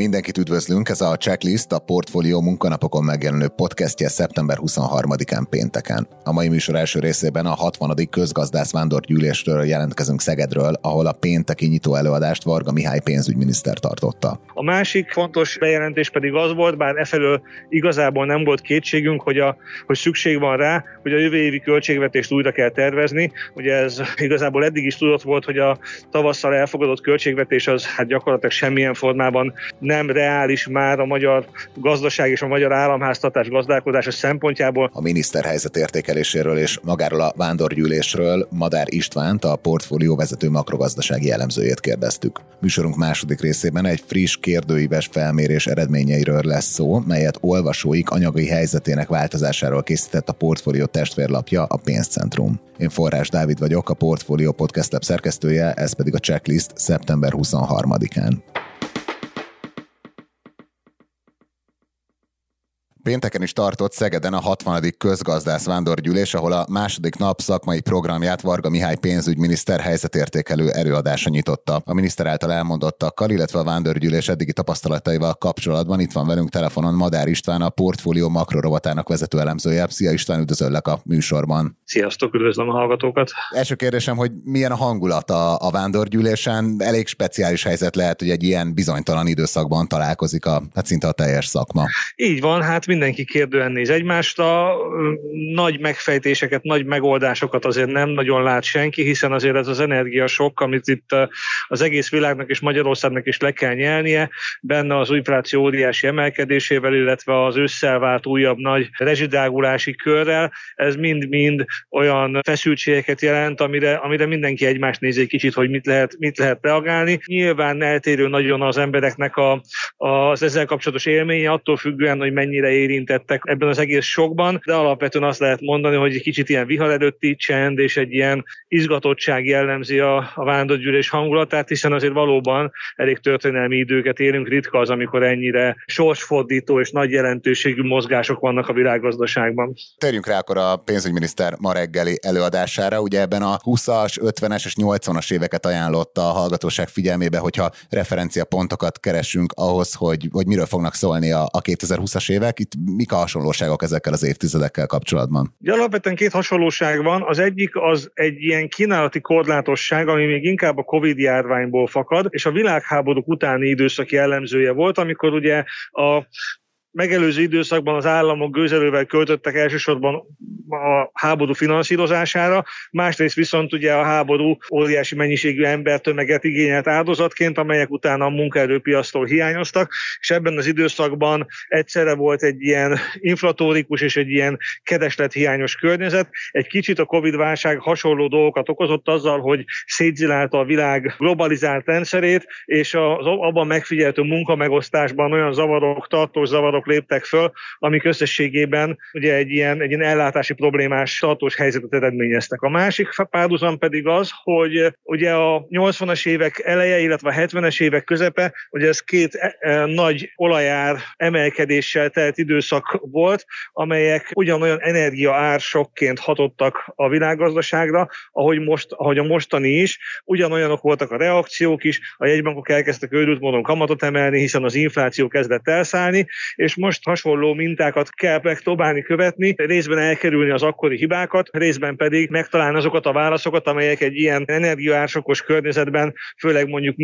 Mindenkit üdvözlünk, ez a Checklist, a Portfolio munkanapokon megjelenő podcastje szeptember 23-án pénteken. A mai műsor első részében a 60. közgazdász vándorgyűlésről jelentkezünk Szegedről, ahol a pénteki nyitó előadást Varga Mihály pénzügyminiszter tartotta. A másik fontos bejelentés pedig az volt, bár efelől igazából nem volt kétségünk, hogy, a, hogy szükség van rá, hogy a jövő évi költségvetést újra kell tervezni. Ugye ez igazából eddig is tudott volt, hogy a tavasszal elfogadott költségvetés az hát gyakorlatilag semmilyen formában nem reális már a magyar gazdaság és a magyar államháztatás gazdálkodása szempontjából. A miniszter helyzet értékeléséről és magáról a vándorgyűlésről Madár Istvánt, a portfólió vezető makrogazdasági elemzőjét kérdeztük. Műsorunk második részében egy friss kérdőíves felmérés eredményeiről lesz szó, melyet olvasóik anyagi helyzetének változásáról készített a portfólió testvérlapja, a Pénzcentrum. Én Forrás Dávid vagyok, a Portfólió Podcast Lab szerkesztője, ez pedig a checklist szeptember 23-án. Pénteken is tartott Szegeden a 60. közgazdász vándorgyűlés, ahol a második nap szakmai programját Varga Mihály pénzügyminiszter helyzetértékelő előadása nyitotta. A miniszter által elmondottakkal, illetve a vándorgyűlés eddigi tapasztalataival kapcsolatban itt van velünk telefonon Madár István, a portfólió makrorovatának vezető elemzője. Szia István, üdvözöllek a műsorban. Sziasztok, üdvözlöm a hallgatókat. Első kérdésem, hogy milyen a hangulat a, a vándorgyűlésen? Elég speciális helyzet lehet, hogy egy ilyen bizonytalan időszakban találkozik a, hát szinte a teljes szakma. Így van, hát mindenki kérdően néz egymást, a nagy megfejtéseket, nagy megoldásokat azért nem nagyon lát senki, hiszen azért ez az energia sok, amit itt az egész világnak és Magyarországnak is le kell nyelnie, benne az infláció óriási emelkedésével, illetve az összelvált újabb nagy rezsidágulási körrel, ez mind-mind olyan feszültségeket jelent, amire, amire mindenki egymást nézi egy kicsit, hogy mit lehet, mit lehet reagálni. Nyilván eltérő nagyon az embereknek a, az ezzel kapcsolatos élménye, attól függően, hogy mennyire érintettek ebben az egész sokban, de alapvetően azt lehet mondani, hogy egy kicsit ilyen vihar előtti csend és egy ilyen izgatottság jellemzi a, a vándorgyűlés hangulatát, hiszen azért valóban elég történelmi időket élünk, ritka az, amikor ennyire sorsfordító és nagy jelentőségű mozgások vannak a világgazdaságban. Térjünk rá akkor a pénzügyminiszter ma reggeli előadására. Ugye ebben a 20-as, 50-es és 80-as éveket ajánlotta a hallgatóság figyelmébe, hogyha referenciapontokat keresünk ahhoz, hogy, hogy miről fognak szólni a, a 2020-as évek. Itt mik a hasonlóságok ezekkel az évtizedekkel kapcsolatban? Ugye alapvetően két hasonlóság van. Az egyik az egy ilyen kínálati korlátosság, ami még inkább a Covid járványból fakad, és a világháborúk utáni időszak jellemzője volt, amikor ugye a megelőző időszakban az államok gőzerővel költöttek elsősorban a háború finanszírozására, másrészt viszont ugye a háború óriási mennyiségű embertömeget igényelt áldozatként, amelyek utána a munkaerőpiasztól hiányoztak, és ebben az időszakban egyszerre volt egy ilyen inflatórikus és egy ilyen kereslethiányos környezet. Egy kicsit a Covid-válság hasonló dolgokat okozott azzal, hogy szétzilálta a világ globalizált rendszerét, és az abban megfigyelhető munkamegosztásban olyan zavarok, tartós zavarok árak léptek föl, amik összességében ugye egy ilyen, egy ilyen ellátási problémás tartós helyzetet eredményeztek. A másik párhuzam pedig az, hogy ugye a 80-as évek eleje, illetve a 70-es évek közepe, ugye ez két e, e, nagy olajár emelkedéssel telt időszak volt, amelyek ugyanolyan energiaársokként hatottak a világgazdaságra, ahogy, most, ahogy a mostani is, ugyanolyanok voltak a reakciók is, a jegybankok elkezdtek őrült módon kamatot emelni, hiszen az infláció kezdett elszállni, és és most hasonló mintákat kell megpróbálni követni, részben elkerülni az akkori hibákat, részben pedig megtalálni azokat a válaszokat, amelyek egy ilyen energiaársokos környezetben, főleg mondjuk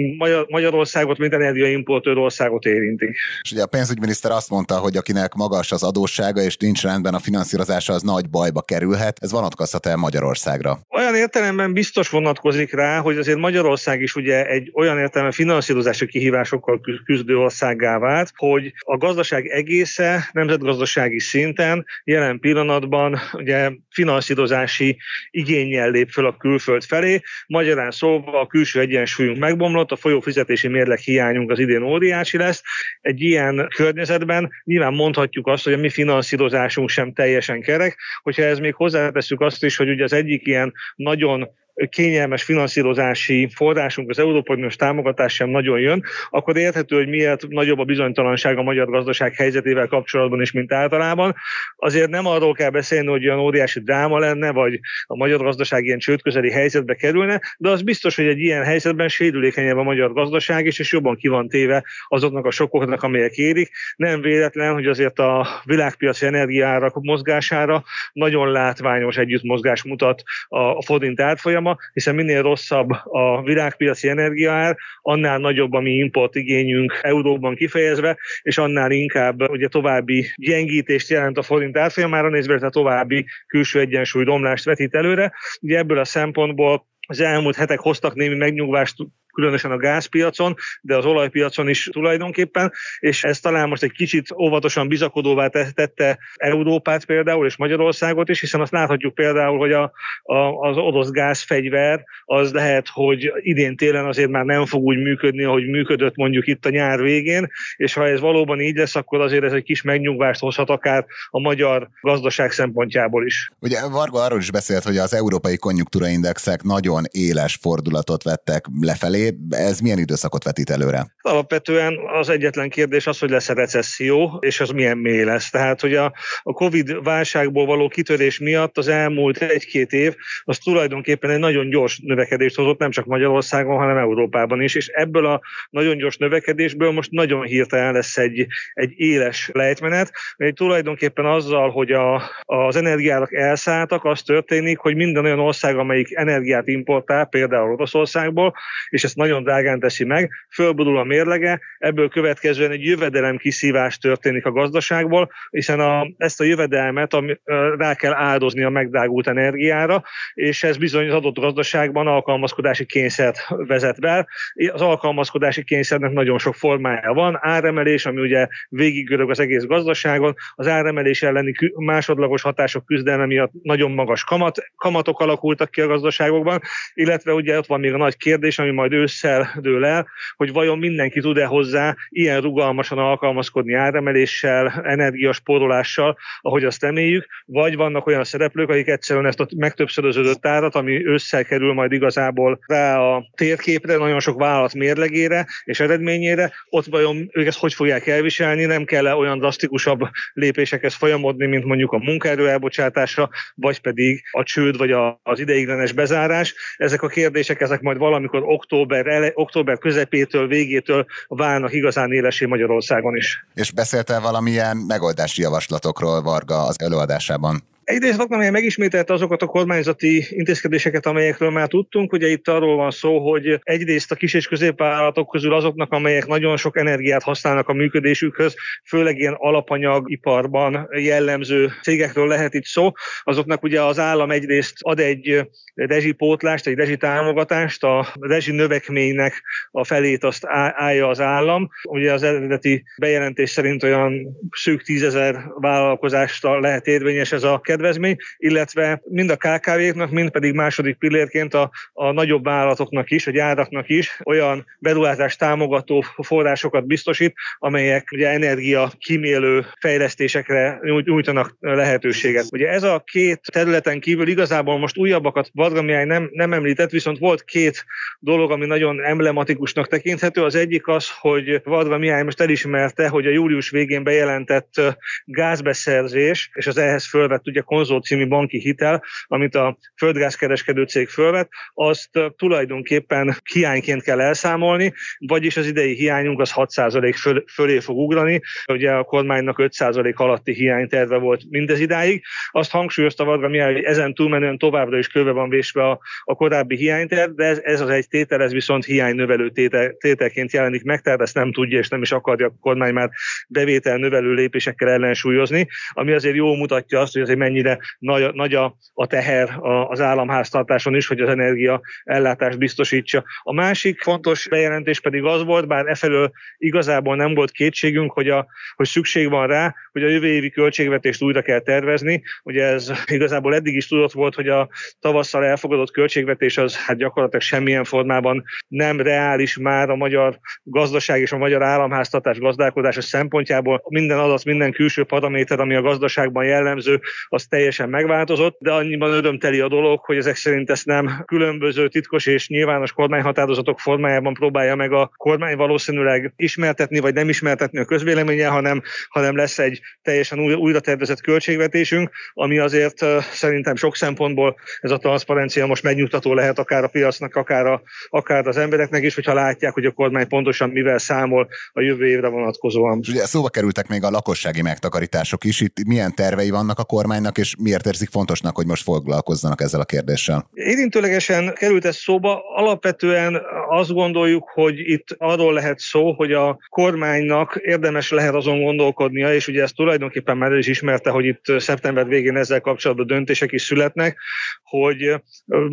Magyarországot, mint energiaimportőr országot érintik. És ugye a pénzügyminiszter azt mondta, hogy akinek magas az adóssága és nincs rendben a finanszírozása, az nagy bajba kerülhet. Ez vonatkozhat el Magyarországra? Olyan értelemben biztos vonatkozik rá, hogy azért Magyarország is ugye egy olyan értelemben finanszírozási kihívásokkal küzdő országá vált, hogy a gazdaság egésze nemzetgazdasági szinten jelen pillanatban ugye finanszírozási igényel lép föl a külföld felé. Magyarán szóval a külső egyensúlyunk megbomlott, a folyófizetési mérleg hiányunk az idén óriási lesz. Egy ilyen környezetben nyilván mondhatjuk azt, hogy a mi finanszírozásunk sem teljesen kerek, hogyha ez még hozzáteszünk azt is, hogy ugye az egyik ilyen nagyon kényelmes finanszírozási forrásunk, az Európai Uniós támogatás sem nagyon jön, akkor érthető, hogy miért nagyobb a bizonytalanság a magyar gazdaság helyzetével kapcsolatban is, mint általában. Azért nem arról kell beszélni, hogy olyan óriási dráma lenne, vagy a magyar gazdaság ilyen csődközeli helyzetbe kerülne, de az biztos, hogy egy ilyen helyzetben sérülékenyebb a magyar gazdaság is, és jobban ki van téve azoknak a sokoknak, amelyek érik. Nem véletlen, hogy azért a világpiaci energiárak mozgására nagyon látványos együttmozgás mutat a forint átfolyama, hiszen minél rosszabb a világpiaci energiaár, annál nagyobb a mi importigényünk euróban kifejezve, és annál inkább ugye további gyengítést jelent a forint átfolyamára nézve, tehát további külső egyensúly romlást vetít előre. Ugye ebből a szempontból az elmúlt hetek hoztak némi megnyugvást különösen a gázpiacon, de az olajpiacon is tulajdonképpen, és ez talán most egy kicsit óvatosan bizakodóvá tette Európát például, és Magyarországot is, hiszen azt láthatjuk például, hogy a, a, az orosz gázfegyver az lehet, hogy idén télen azért már nem fog úgy működni, ahogy működött mondjuk itt a nyár végén, és ha ez valóban így lesz, akkor azért ez egy kis megnyugvást hozhat akár a magyar gazdaság szempontjából is. Ugye Varga arról is beszélt, hogy az európai konjunktúraindexek nagyon éles fordulatot vettek lefelé, ez milyen időszakot vetít előre? Alapvetően az egyetlen kérdés az, hogy lesz-e recesszió, és az milyen mély lesz. Tehát, hogy a, a Covid válságból való kitörés miatt az elmúlt egy-két év az tulajdonképpen egy nagyon gyors növekedést hozott, nem csak Magyarországon, hanem Európában is, és ebből a nagyon gyors növekedésből most nagyon hirtelen lesz egy, egy éles lejtmenet, mert tulajdonképpen azzal, hogy a, az energiárak elszálltak, az történik, hogy minden olyan ország, amelyik energiát importál, például Oroszországból, és ezt nagyon drágán teszi meg, fölbudul a mérlege, ebből következően egy jövedelem kiszívás történik a gazdaságból, hiszen a, ezt a jövedelmet ami, rá kell áldozni a megdrágult energiára, és ez bizony az adott gazdaságban alkalmazkodási kényszert vezet be. Az alkalmazkodási kényszernek nagyon sok formája van, áremelés, ami ugye végiggörög az egész gazdaságon, az áremelés elleni másodlagos hatások küzdelme miatt nagyon magas kamat, kamatok alakultak ki a gazdaságokban, illetve ugye ott van még a nagy kérdés, ami majd ősszel dől el, hogy vajon mindenki tud-e hozzá ilyen rugalmasan alkalmazkodni áremeléssel, energiaspórolással, ahogy azt reméljük, vagy vannak olyan szereplők, akik egyszerűen ezt a megtöbbszöröződött árat, ami ősszel kerül majd igazából rá a térképre, nagyon sok vállalat mérlegére és eredményére, ott vajon ők ezt hogy fogják elviselni, nem kell olyan drasztikusabb lépésekhez folyamodni, mint mondjuk a munkaerő elbocsátása, vagy pedig a csőd, vagy az ideiglenes bezárás. Ezek a kérdések, ezek majd valamikor október október, ele, október közepétől, végétől válnak igazán élesé Magyarországon is. És beszélte valamilyen megoldási javaslatokról Varga az előadásában? Egyrészt Vaknamély megismételte azokat a kormányzati intézkedéseket, amelyekről már tudtunk. Ugye itt arról van szó, hogy egyrészt a kis és középvállalatok közül azoknak, amelyek nagyon sok energiát használnak a működésükhöz, főleg ilyen alapanyagiparban jellemző cégekről lehet itt szó, azoknak ugye az állam egyrészt ad egy rezsipótlást, egy rezsitámogatást, a rezsi növekménynek a felét azt állja az állam. Ugye az eredeti bejelentés szerint olyan szűk tízezer vállalkozástal lehet érvényes ez a kedvezmény, illetve mind a KKV-knak, mind pedig második pillérként a, a nagyobb vállalatoknak is, a gyáraknak is olyan beruházás támogató forrásokat biztosít, amelyek ugye energia kimélő fejlesztésekre nyújtanak lehetőséget. Ugye ez a két területen kívül igazából most újabbakat Varga nem, nem említett, viszont volt két dolog, ami nagyon emblematikusnak tekinthető. Az egyik az, hogy Varga Mihály most elismerte, hogy a július végén bejelentett gázbeszerzés és az ehhez fölvett ugye konzorciumi banki hitel, amit a földgázkereskedő cég fölvet, azt tulajdonképpen hiányként kell elszámolni, vagyis az idei hiányunk az 6% föl, fölé fog ugrani. Ugye a kormánynak 5% alatti hiányterve volt mindez idáig. Azt hangsúlyozta Varga Mihály, hogy ezen túlmenően továbbra is köve van vésve a, a korábbi hiányterv, de ez, ez az egy tétel, ez viszont hiány növelő tétel, tételként jelenik meg, tehát ezt nem tudja és nem is akarja a kormány már bevétel növelő lépésekkel ellensúlyozni, ami azért jól mutatja azt, hogy azért mennyire nagy, nagy a, a teher az államháztartáson is, hogy az energia ellátást biztosítsa. A másik fontos bejelentés pedig az volt, bár efelől igazából nem volt kétségünk, hogy, a, hogy szükség van rá, hogy a jövő évi költségvetést újra kell tervezni. Ugye ez igazából eddig is tudott volt, hogy a tavasszal elfogadott költségvetés az hát gyakorlatilag semmilyen formában nem reális már a magyar gazdaság és a magyar államháztartás gazdálkodása szempontjából. Minden adat, minden külső paraméter, ami a gazdaságban jellemző, az teljesen megváltozott, de annyiban ödömteli a dolog, hogy ezek szerint ezt nem különböző titkos és nyilvános kormányhatározatok formájában próbálja meg a kormány valószínűleg ismertetni, vagy nem ismertetni a közvéleménye, hanem, hanem lesz egy teljesen új, újra tervezett költségvetésünk, ami azért szerintem sok szempontból ez a transzparencia most megnyugtató lehet akár a piacnak, akár, a, akár az embereknek is, hogyha látják, hogy a kormány pontosan mivel számol a jövő évre vonatkozóan. És ugye szóba kerültek még a lakossági megtakarítások is. Itt milyen tervei vannak a kormánynak, és miért érzik fontosnak, hogy most foglalkozzanak ezzel a kérdéssel? Érintőlegesen került ez szóba. Alapvetően azt gondoljuk, hogy itt arról lehet szó, hogy a kormánynak érdemes lehet azon gondolkodnia, és ugye ezt tulajdonképpen már is ismerte, hogy itt szeptember végén ezzel kapcsolatban döntések is születnek, hogy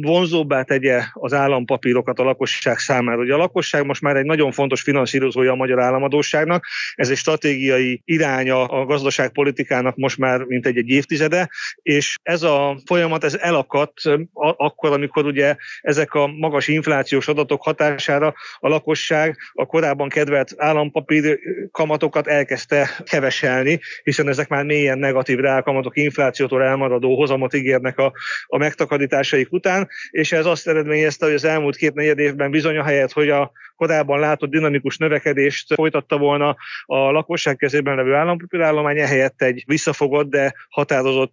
vonzóbbá tegye az állampapírokat a lakosság számára. Ugye a lakosság most már egy nagyon fontos finanszírozója a magyar államadóságnak, ez egy stratégiai iránya a gazdaságpolitikának most már mint egy, egy évtizede, és ez a folyamat ez elakadt akkor, amikor ugye ezek a magas inflációs adatok hatására a lakosság a korábban kedvelt állampapír kamatokat elkezdte keveselni, hiszen ezek már mélyen negatív reálkamatok inflációtól elmaradó hozamot ígérnek a, a megtakarításaik után, és ez azt eredményezte, hogy az elmúlt két negyed évben bizony a helyet, hogy a korábban látott dinamikus növekedést folytatta volna a lakosság kezében levő állampapírállomány, ehelyett egy visszafogott, de határozott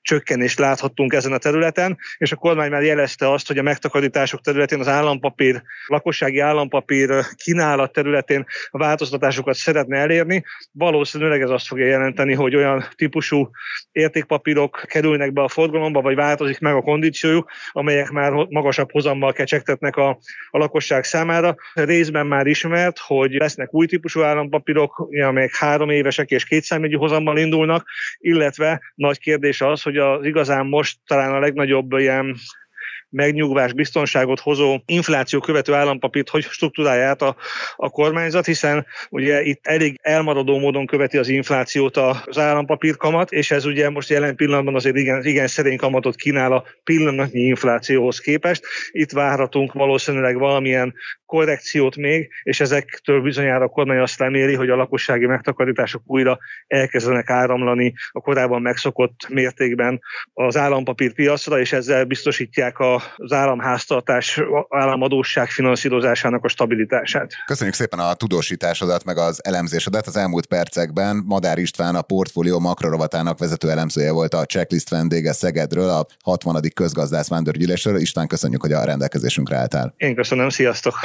csökkenést láthattunk ezen a területen, és a kormány már jelezte azt, hogy a megtakarítások területén az állampapír, lakossági állampapír kínálat területén a változtatásokat szeretne elérni. Valószínűleg ez azt fogja jelenteni, hogy olyan típusú értékpapírok kerülnek be a forgalomba, vagy változik meg a kondíciójuk, amelyek már magasabb hozammal kecsegtetnek a, a lakosság számára. Részben már ismert, hogy lesznek új típusú állampapírok, amelyek három évesek és kétszámjegyű hozammal indulnak, illetve nagy kérdés az, hogy hogy az igazán most talán a legnagyobb ilyen megnyugvás, biztonságot hozó infláció követő állampapírt hogy struktúrálja át a, a kormányzat, hiszen ugye itt elég elmaradó módon követi az inflációt az állampapír kamat, és ez ugye most jelen pillanatban azért igen, igen szerény kamatot kínál a pillanatnyi inflációhoz képest. Itt várhatunk valószínűleg valamilyen korrekciót még, és ezektől bizonyára a kormány azt reméli, hogy a lakossági megtakarítások újra elkezdenek áramlani a korábban megszokott mértékben az állampapír piacra, és ezzel biztosítják az államháztartás, államadóság finanszírozásának a stabilitását. Köszönjük szépen a tudósításodat, meg az elemzésedet. Az elmúlt percekben Madár István a portfólió makrorovatának vezető elemzője volt a checklist vendége Szegedről, a 60. közgazdász vándorgyűlésről. István, köszönjük, hogy a rendelkezésünkre álltál. Én köszönöm, sziasztok!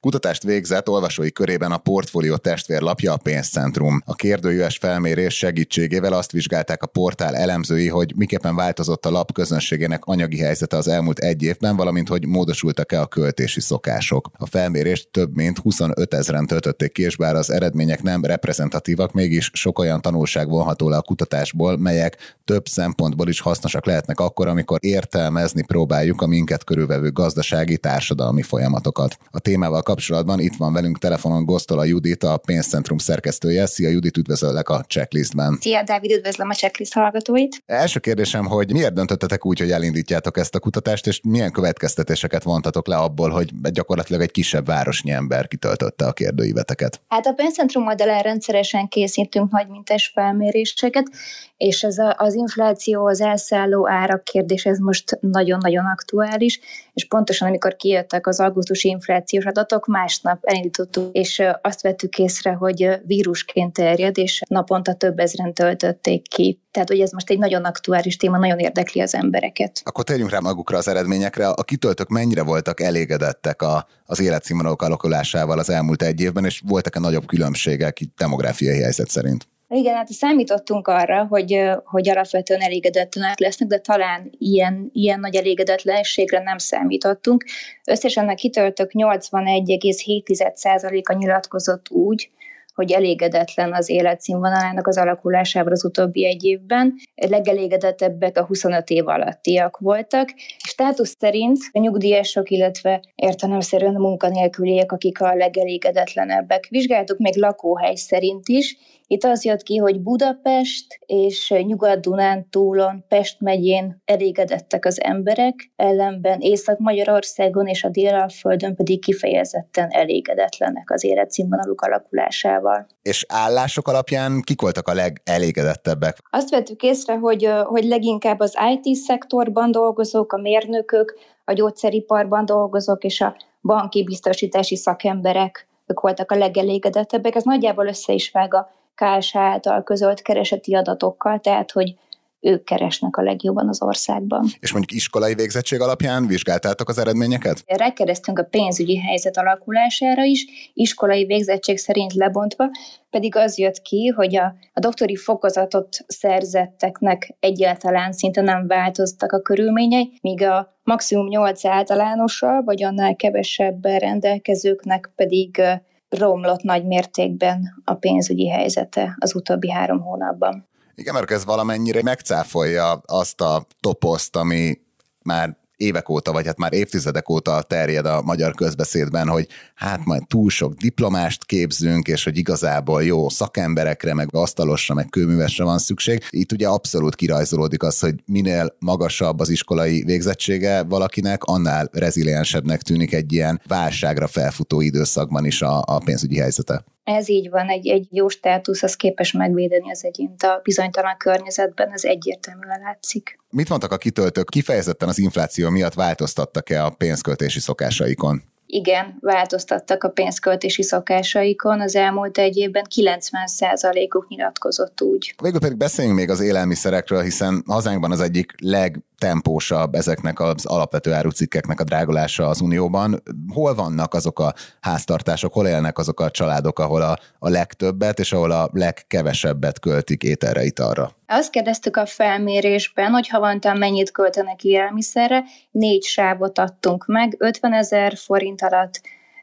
Kutatást végzett olvasói körében a portfólió testvérlapja a pénzcentrum. A kérdőjűes felmérés segítségével azt vizsgálták a portál elemzői, hogy miképpen változott a lap közönségének anyagi helyzete az elmúlt egy évben, valamint hogy módosultak-e a költési szokások. A felmérést több mint 25 ezeren töltötték ki, és bár az eredmények nem reprezentatívak, mégis sok olyan tanulság vonható le a kutatásból, melyek több szempontból is hasznosak lehetnek akkor, amikor értelmezni próbáljuk a minket körülvevő gazdasági társadalmi folyamatokat. A témával kapcsolatban itt van velünk telefonon Gosztola Judit, a pénzcentrum szerkesztője. Szia Judit, üdvözöllek a checklistben. Szia Dávid, üdvözlöm a checklist hallgatóit. Első kérdésem, hogy miért döntöttetek úgy, hogy elindítjátok ezt a kutatást, és milyen következtetéseket vontatok le abból, hogy gyakorlatilag egy kisebb városnyi ember kitöltötte a kérdőíveteket? Hát a pénzcentrum oldalán rendszeresen készítünk nagy mintes felméréseket, és ez a, az infláció, az elszálló árak kérdés, ez most nagyon-nagyon aktuális, és pontosan amikor kijöttek az augusztusi inflációs adatok, másnap elindítottuk, és azt vettük észre, hogy vírusként terjed, és naponta több ezren töltötték ki. Tehát, hogy ez most egy nagyon aktuális téma, nagyon érdekli az embereket. Akkor térjünk rá magukra az eredményekre. A kitöltők mennyire voltak elégedettek a, az életszínvonalok alakulásával az elmúlt egy évben, és voltak-e nagyobb különbségek demográfiai helyzet szerint? Igen, hát számítottunk arra, hogy, hogy alapvetően elégedetlenek lesznek, de talán ilyen, ilyen nagy elégedetlenségre nem számítottunk. Összesen a kitöltök 81,7%-a nyilatkozott úgy, hogy elégedetlen az életszínvonalának az alakulásával az utóbbi egy évben. Legelégedettebbek a 25 év alattiak voltak. Státusz szerint a nyugdíjasok, illetve értelemszerűen a munkanélküliek, akik a legelégedetlenebbek. Vizsgáltuk még lakóhely szerint is, itt az jött ki, hogy Budapest és Nyugat-Dunántúlon, Pest megyén elégedettek az emberek, ellenben Észak-Magyarországon és a Délalföldön pedig kifejezetten elégedetlenek az életszínvonaluk alakulásával pénzhiányával. És állások alapján kik voltak a legelégedettebbek? Azt vettük észre, hogy, hogy leginkább az IT-szektorban dolgozók, a mérnökök, a gyógyszeriparban dolgozók és a banki biztosítási szakemberek, ők voltak a legelégedettebbek. Ez nagyjából össze is vág a KSH által közölt kereseti adatokkal, tehát hogy ők keresnek a legjobban az országban. És mondjuk iskolai végzettség alapján vizsgáltátok az eredményeket? Rákeresztünk a pénzügyi helyzet alakulására is, iskolai végzettség szerint lebontva, pedig az jött ki, hogy a, a doktori fokozatot szerzetteknek egyáltalán szinte nem változtak a körülményei, míg a maximum 8 általánossal, vagy annál kevesebben rendelkezőknek pedig romlott nagy mértékben a pénzügyi helyzete az utóbbi három hónapban. Igen, mert ez valamennyire megcáfolja azt a toposzt, ami már évek óta, vagy hát már évtizedek óta terjed a magyar közbeszédben, hogy hát majd túl sok diplomást képzünk, és hogy igazából jó szakemberekre, meg asztalosra, meg kőművesre van szükség. Itt ugye abszolút kirajzolódik az, hogy minél magasabb az iskolai végzettsége valakinek, annál reziliensebbnek tűnik egy ilyen válságra felfutó időszakban is a, a pénzügyi helyzete. Ez így van, egy, egy jó státusz, az képes megvédeni az egyént a bizonytalan környezetben, ez egyértelműen látszik. Mit mondtak a kitöltők? Kifejezetten az infláció miatt változtattak-e a pénzköltési szokásaikon? Igen, változtattak a pénzköltési szokásaikon. Az elmúlt egy évben 90%-uk nyilatkozott úgy. Végül pedig beszéljünk még az élelmiszerekről, hiszen hazánkban az egyik legtempósabb ezeknek az alapvető árucikkeknek a drágolása az Unióban. Hol vannak azok a háztartások, hol élnek azok a családok, ahol a, a legtöbbet és ahol a legkevesebbet költik ételre, italra? Azt kérdeztük a felmérésben, hogy havonta mennyit költenek élelmiszerre, négy sávot adtunk meg, 50 ezer forint alatt,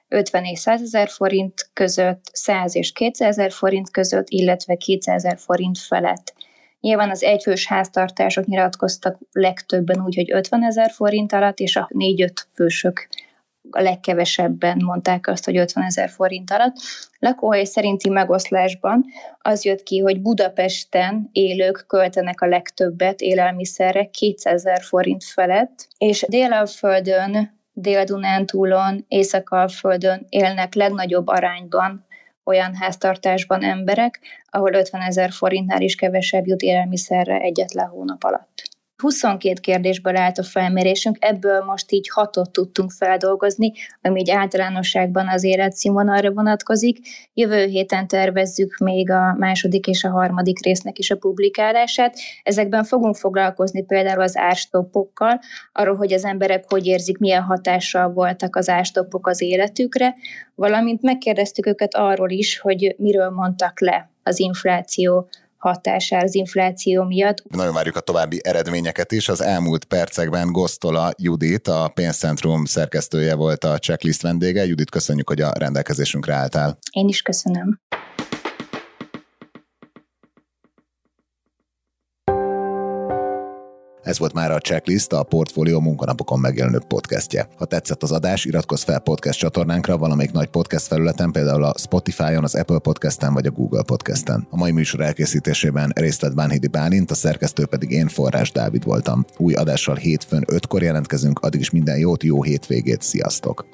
50 és 100 ezer forint között, 100 és 200 ezer forint között, illetve 200 ezer forint felett. Nyilván az egyfős háztartások nyilatkoztak legtöbben úgy, hogy 50 ezer forint alatt, és a 4-5 fősök a legkevesebben mondták azt, hogy 50 ezer forint alatt. Lakóhely szerinti megoszlásban az jött ki, hogy Budapesten élők költenek a legtöbbet élelmiszerre 200 ezer forint felett, és Délalföldön, Dél-Dunántúlon, Észak-Alföldön élnek legnagyobb arányban olyan háztartásban emberek, ahol 50 ezer forintnál is kevesebb jut élelmiszerre egyetlen hónap alatt. 22 kérdésből állt a felmérésünk, ebből most így hatot tudtunk feldolgozni, ami így általánosságban az életszínvonalra vonatkozik. Jövő héten tervezzük még a második és a harmadik résznek is a publikálását. Ezekben fogunk foglalkozni például az árstoppokkal, arról, hogy az emberek hogy érzik, milyen hatással voltak az árstoppok az életükre, valamint megkérdeztük őket arról is, hogy miről mondtak le az infláció hatására az infláció miatt. Nagyon várjuk a további eredményeket is. Az elmúlt percekben Gosztola Judit, a pénzcentrum szerkesztője volt a checklist vendége. Judit, köszönjük, hogy a rendelkezésünkre álltál. Én is köszönöm. Ez volt már a Checklist, a Portfolio munkanapokon megjelenő podcastje. Ha tetszett az adás, iratkozz fel podcast csatornánkra valamelyik nagy podcast felületen, például a Spotify-on, az Apple Podcast-en vagy a Google Podcast-en. A mai műsor elkészítésében részt vett Bánhidi Bálint, a szerkesztő pedig én Forrás Dávid voltam. Új adással hétfőn ötkor jelentkezünk, addig is minden jót, jó hétvégét, sziasztok!